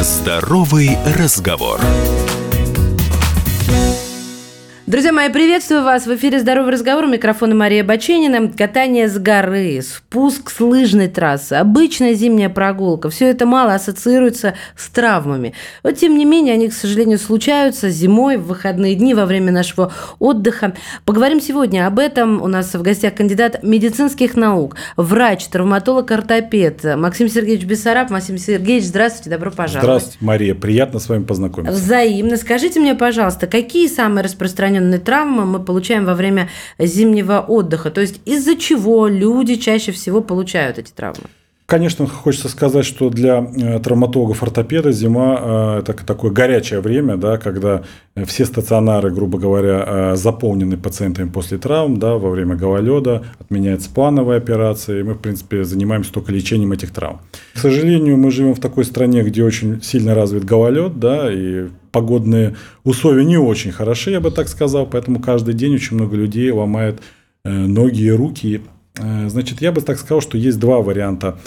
Здоровый разговор. Друзья мои, приветствую вас. В эфире «Здоровый разговор». У микрофона Мария Баченина. Катание с горы, спуск с лыжной трассы, обычная зимняя прогулка. Все это мало ассоциируется с травмами. Но, тем не менее, они, к сожалению, случаются зимой, в выходные дни, во время нашего отдыха. Поговорим сегодня об этом. У нас в гостях кандидат медицинских наук, врач, травматолог, ортопед Максим Сергеевич Бессараб. Максим Сергеевич, здравствуйте, добро пожаловать. Здравствуйте, Мария. Приятно с вами познакомиться. Взаимно. Скажите мне, пожалуйста, какие самые распространенные распространенные травмы мы получаем во время зимнего отдыха? То есть из-за чего люди чаще всего получают эти травмы? Конечно, хочется сказать, что для э, травматологов ортопеда зима э, – это такое горячее время, да, когда все стационары, грубо говоря, э, заполнены пациентами после травм, да, во время гололеда, отменяются плановые операции, и мы, в принципе, занимаемся только лечением этих травм. К сожалению, мы живем в такой стране, где очень сильно развит гололед, да, и погодные условия не очень хороши, я бы так сказал, поэтому каждый день очень много людей ломает ноги и руки. Значит, я бы так сказал, что есть два варианта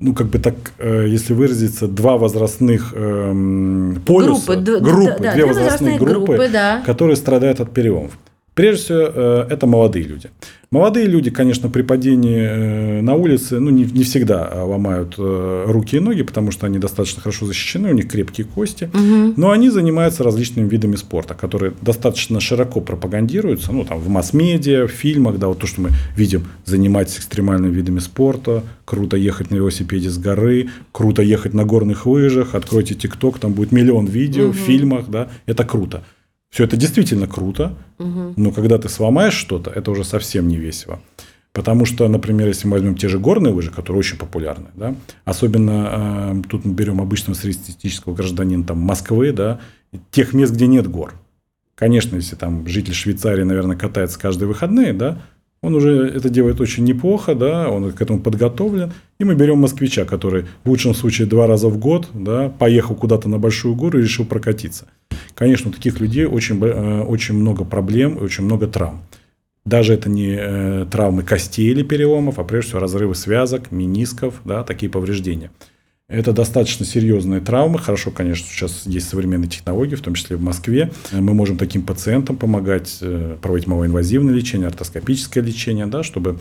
ну, как бы так, э, если выразиться, два возрастных э, полюса, группы, группы да, две возрастные группы, группы да. которые страдают от переломов. Прежде всего, э, это молодые люди. Молодые люди, конечно, при падении э, на улице ну, не, не всегда а, ломают э, руки и ноги, потому что они достаточно хорошо защищены, у них крепкие кости. Угу. Но они занимаются различными видами спорта, которые достаточно широко пропагандируются ну, там, в масс-медиа, в фильмах. Да, вот то, что мы видим, занимайтесь экстремальными видами спорта, круто ехать на велосипеде с горы, круто ехать на горных лыжах, откройте ТикТок, там будет миллион видео угу. в фильмах. Да, это круто. Все это действительно круто, угу. но когда ты сломаешь что-то, это уже совсем не весело. Потому что, например, если мы возьмем те же горные лыжи, которые очень популярны, да, особенно э, тут мы берем обычного среднестатистического гражданина там, Москвы, да, тех мест, где нет гор. Конечно, если там житель Швейцарии, наверное, катается каждые выходные, да, он уже это делает очень неплохо, да, он к этому подготовлен. И мы берем москвича, который в лучшем случае два раза в год да, поехал куда-то на большую гору и решил прокатиться. Конечно, у таких людей очень, э, очень много проблем и очень много травм. Даже это не э, травмы костей или переломов, а прежде всего разрывы связок, менисков, да, такие повреждения. Это достаточно серьезные травмы. Хорошо, конечно, сейчас есть современные технологии, в том числе в Москве. Мы можем таким пациентам помогать э, проводить малоинвазивное лечение, ортоскопическое лечение, да, чтобы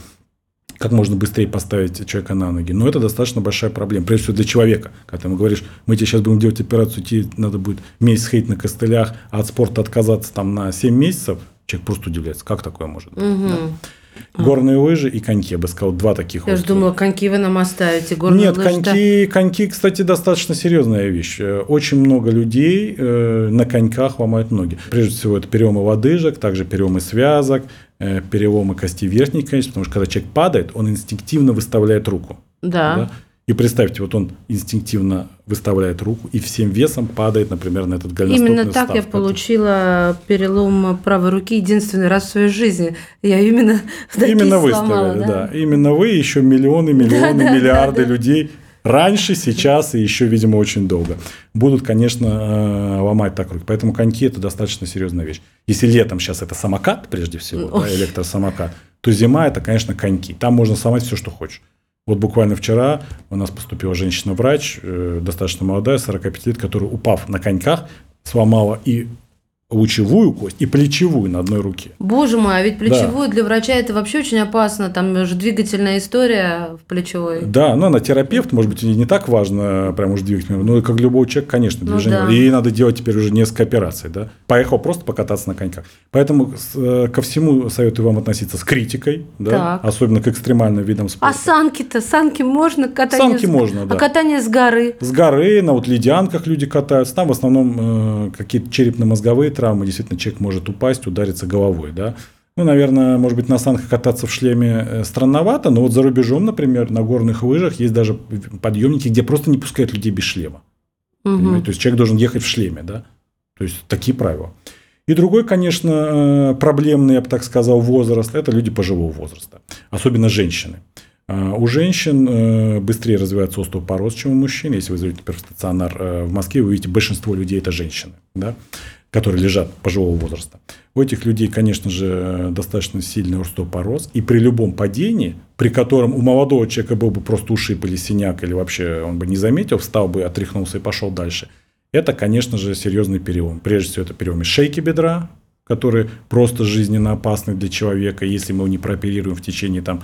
как можно быстрее поставить человека на ноги. Но это достаточно большая проблема, прежде всего для человека. Когда ты ему говоришь, мы тебе сейчас будем делать операцию, тебе надо будет месяц ходить на костылях, а от спорта отказаться там на 7 месяцев, человек просто удивляется, как такое может быть. Угу. Да? Горные лыжи и коньки, я бы сказал, два таких. Я же думала, коньки вы нам оставите. Горные Нет, лыжи, коньки, да? коньки, кстати, достаточно серьезная вещь. Очень много людей э, на коньках ломают ноги. Прежде всего, это переломы лодыжек, также переломы связок, э, переломы кости верхней конечности, потому что когда человек падает, он инстинктивно выставляет руку. Да. да? И представьте, вот он инстинктивно выставляет руку и всем весом падает, например, на этот голеностопный Именно так я получила перелом правой руки единственный раз в своей жизни. Я именно Именно вы сломала, да? да. Именно вы, еще миллионы, миллионы, да, миллиарды да, да. людей раньше, сейчас и еще, видимо, очень долго будут, конечно, э, ломать так руки. Поэтому коньки – это достаточно серьезная вещь. Если летом сейчас это самокат, прежде всего, да, электросамокат, то зима – это, конечно, коньки. Там можно сломать все, что хочешь. Вот буквально вчера у нас поступила женщина-врач, э, достаточно молодая, 45 лет, которая, упав на коньках, сломала и лучевую кость и плечевую на одной руке. Боже мой, а ведь плечевую да. для врача это вообще очень опасно. Там же двигательная история в плечевой. Да, но она терапевт, может быть, и не так важно прям уж двигательная, но как любой человек, конечно, ну движение. Ну, да. Ей надо делать теперь уже несколько операций, да. Поехал просто покататься на коньках. Поэтому э, ко всему советую вам относиться с критикой, да, особенно к экстремальным видам спорта. А санки-то, санки можно катание? Санки с... можно, да. А катание с горы? С горы, на вот ледянках люди катаются. Там в основном э, какие-то черепно-мозговые травмы, действительно человек может упасть, удариться головой, да. Ну, наверное, может быть, на санках кататься в шлеме э, странновато, но вот за рубежом, например, на горных лыжах есть даже подъемники, где просто не пускают людей без шлема. Угу. То есть человек должен ехать в шлеме, да. То есть такие правила. И другой, конечно, э, проблемный, я бы так сказал, возраст – это люди пожилого возраста, особенно женщины. А, у женщин э, быстрее развивается остеопороз, чем у мужчин. Если вы зайдете, например, в стационар в Москве, вы увидите, большинство людей – это женщины. Да? Которые лежат пожилого возраста. У этих людей, конечно же, достаточно сильный остеопороз. И при любом падении, при котором у молодого человека был бы просто ушиб или синяк, или вообще он бы не заметил, встал бы, отряхнулся и пошел дальше, это, конечно же, серьезный перелом. Прежде всего, это перелом шейки бедра, который просто жизненно опасный для человека, если мы его не прооперируем в течение там,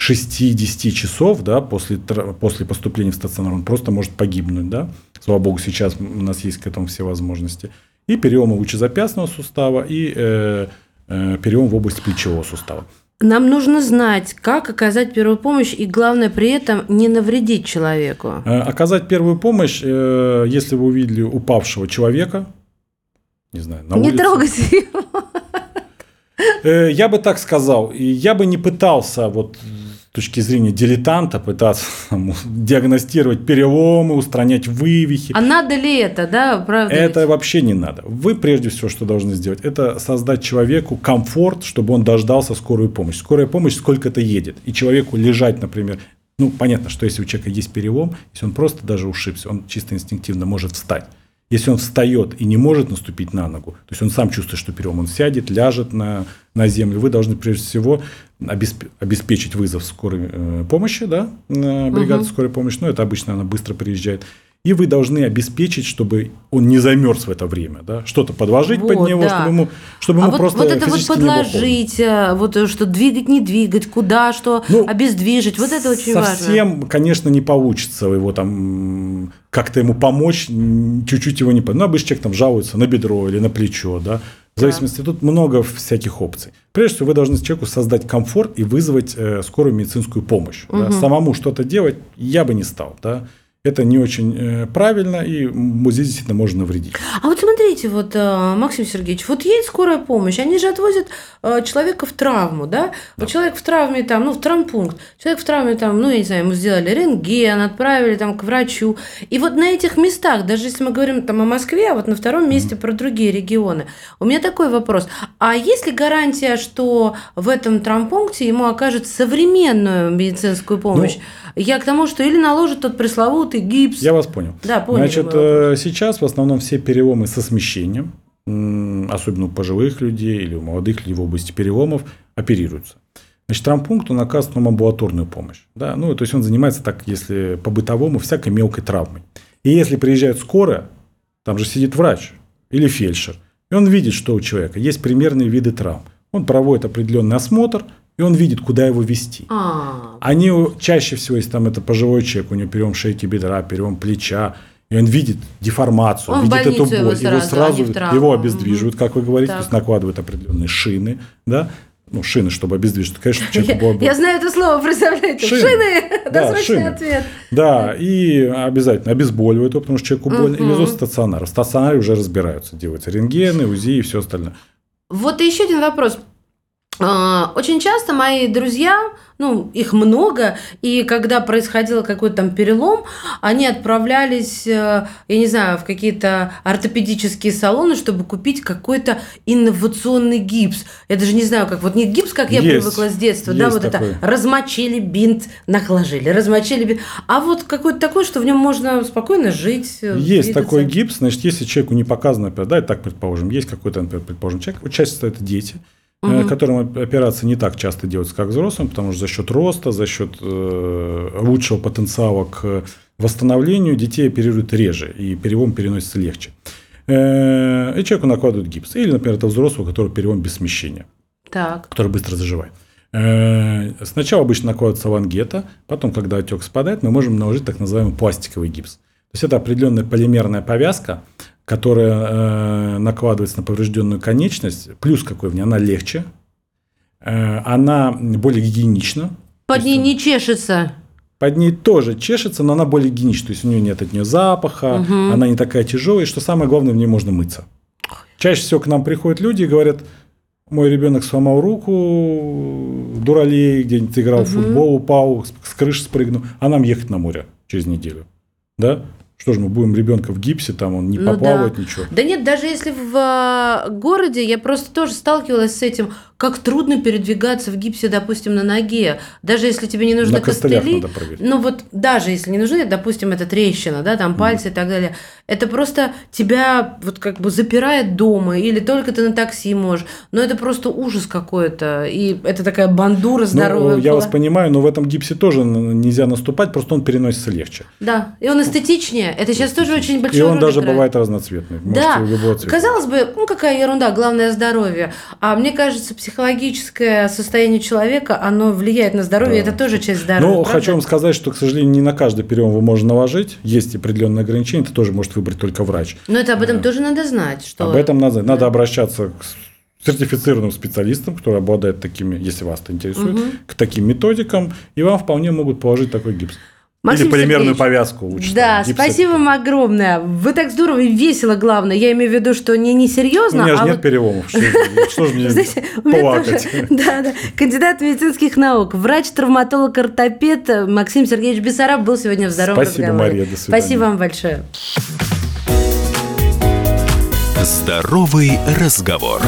6-10 часов да, после, после поступления в стационар, он просто может погибнуть. Да? Слава богу, сейчас у нас есть к этому все возможности. И переломы лучезапястного сустава, и э, э, перелом в области плечевого сустава. Нам нужно знать, как оказать первую помощь, и главное при этом не навредить человеку. Э, оказать первую помощь, э, если вы увидели упавшего человека, не знаю, на не улице. трогайте его. Э, я бы так сказал, я бы не пытался вот точки зрения дилетанта пытаться там, диагностировать переломы, устранять вывихи. А надо ли это, да, правда? Это ведь? вообще не надо. Вы прежде всего, что должны сделать, это создать человеку комфорт, чтобы он дождался скорую помощь. Скорая помощь сколько-то едет. И человеку лежать, например, ну, понятно, что если у человека есть перелом, если он просто даже ушибся, он чисто инстинктивно может встать. Если он встает и не может наступить на ногу, то есть он сам чувствует, что перелом, он сядет, ляжет на, на землю, вы должны прежде всего обеспечить вызов скорой э, помощи, да, бригады угу. скорой помощи, но это обычно она быстро приезжает, и вы должны обеспечить, чтобы он не замерз в это время, да, что-то подложить вот, под него, да. чтобы ему, чтобы а ему вот, просто вот это вот подложить, не вот э, что двигать, не двигать, куда, что ну, обездвижить, вот это очень совсем, важно. Совсем, конечно, не получится его там как-то ему помочь, чуть-чуть его не... Ну, обычно человек там жалуется на бедро или на плечо, да, в зависимости, да. тут много всяких опций. Прежде всего, вы должны человеку создать комфорт и вызвать э, скорую медицинскую помощь. Угу. Да. Самому что-то делать я бы не стал. Да это не очень э, правильно, и здесь действительно можно навредить. А вот смотрите, вот, э, Максим Сергеевич, вот едет скорая помощь, они же отвозят э, человека в травму, да? да? Вот человек в травме, там, ну, в травмпункт, человек в травме, там, ну, я не знаю, ему сделали рентген, отправили там к врачу. И вот на этих местах, даже если мы говорим там о Москве, а вот на втором месте mm-hmm. про другие регионы, у меня такой вопрос. А есть ли гарантия, что в этом травмпункте ему окажут современную медицинскую помощь? Ну, я к тому, что или наложат тот пресловутый ты гипс. Я вас понял. Да, понял. Значит, э, сейчас в основном все переломы со смещением, особенно у пожилых людей или у молодых людей в области переломов, оперируются. Значит, травмпункт, он оказывает нам амбулаторную помощь. Да? Ну, то есть, он занимается так, если по-бытовому, всякой мелкой травмой. И если приезжает скорая, там же сидит врач или фельдшер, и он видит, что у человека есть примерные виды травм. Он проводит определенный осмотр, и он видит, куда его вести. А. Они чаще всего, если там это пожилой человек, у него перелом шейки бедра, перелом плеча, и он видит деформацию, он видит эту боль, его сразу, его, сразу его обездвиживают, как вы говорите, так. то есть накладывают определенные шины, да, ну, шины, чтобы обездвижить. Конечно, человеку было бы... Я знаю это слово, представляете? Шины! шины. Да, шины. ответ. Да, и обязательно обезболивают его, потому что человеку больно, угу. и везут стационар. В стационаре уже разбираются, делаются рентгены, УЗИ и все остальное. Вот еще один вопрос. А, очень часто мои друзья, ну, их много, и когда происходил какой-то там перелом, они отправлялись, э, я не знаю, в какие-то ортопедические салоны, чтобы купить какой-то инновационный гипс. Я даже не знаю, как вот не гипс, как я есть, привыкла с детства, да, вот такой. это размочили бинт, нахложили, размочили бинт, а вот какой-то такой, что в нем можно спокойно жить. Э, есть двигаться. такой гипс, значит, если человеку не показано, да, так предположим, есть какой-то, например, предположим, человек, часто это дети, угу. которым операции не так часто делаются, как взрослым, потому что за счет роста, за счет э, лучшего потенциала к восстановлению детей оперируют реже, и перелом переносится легче. Э, и человеку накладывают гипс. Или, например, это взрослый, у которого перелом без смещения, так. который быстро заживает. Сначала обычно накладывается лангета, потом, когда отек спадает, мы можем наложить так называемый пластиковый гипс. То есть это определенная полимерная повязка, которая э, накладывается на поврежденную конечность, плюс какой в ней, она легче, э, она более гигиенична. Под ней не чешется. Под ней тоже чешется, но она более гигиенична, то есть у нее нет от нее запаха, угу. она не такая тяжелая, и что самое главное, в ней можно мыться. Чаще всего к нам приходят люди и говорят, мой ребенок сломал руку, дуралей, где-нибудь играл угу. в футбол, упал, с крыши спрыгнул, а нам ехать на море через неделю. Да? Что же мы будем ребенка в гипсе, там он не ну, поплавает, да. ничего. Да нет, даже если в э, городе, я просто тоже сталкивалась с этим, как трудно передвигаться в гипсе, допустим, на ноге. Даже если тебе не нужно На костыли. надо проверить. Ну вот даже если не нужны, допустим, это трещина, да, там пальцы и так далее, это просто тебя вот как бы запирает дома, или только ты на такси можешь. Но это просто ужас какой-то. И это такая бандура Ну, здоровая. я была. вас понимаю, но в этом гипсе тоже нельзя наступать, просто он переносится легче. Да, и он эстетичнее. Это сейчас тоже очень большой И он даже играет. бывает разноцветный. Можете Да, казалось бы, ну какая ерунда, главное здоровье. А мне кажется, психологическое состояние человека, оно влияет на здоровье, Да. это тоже часть здоровья. Но правда? хочу вам сказать, что, к сожалению, не на каждый прием вы можете наложить. Есть определенные ограничения, это тоже может выбрать только врач. Но это об этом тоже надо знать, что Об этом надо, надо обращаться к сертифицированным специалистам, которые обладают такими, если вас это интересует, к таким методикам, и вам вполне могут положить такой гипс. Максим Или полимерную Сергеевич, повязку лучше. Да, там, спасибо вам огромное. Вы так здорово и весело, главное. Я имею в виду, что не, не У меня же а нет вот- переломов. Что, что же мне Знаете, у меня плакать? тоже, да, да, кандидат медицинских наук, врач-травматолог, ортопед Максим Сергеевич Бессараб был сегодня в здоровом Спасибо, разговоре. Мария, до свидания. Спасибо вам большое. Здоровый разговор.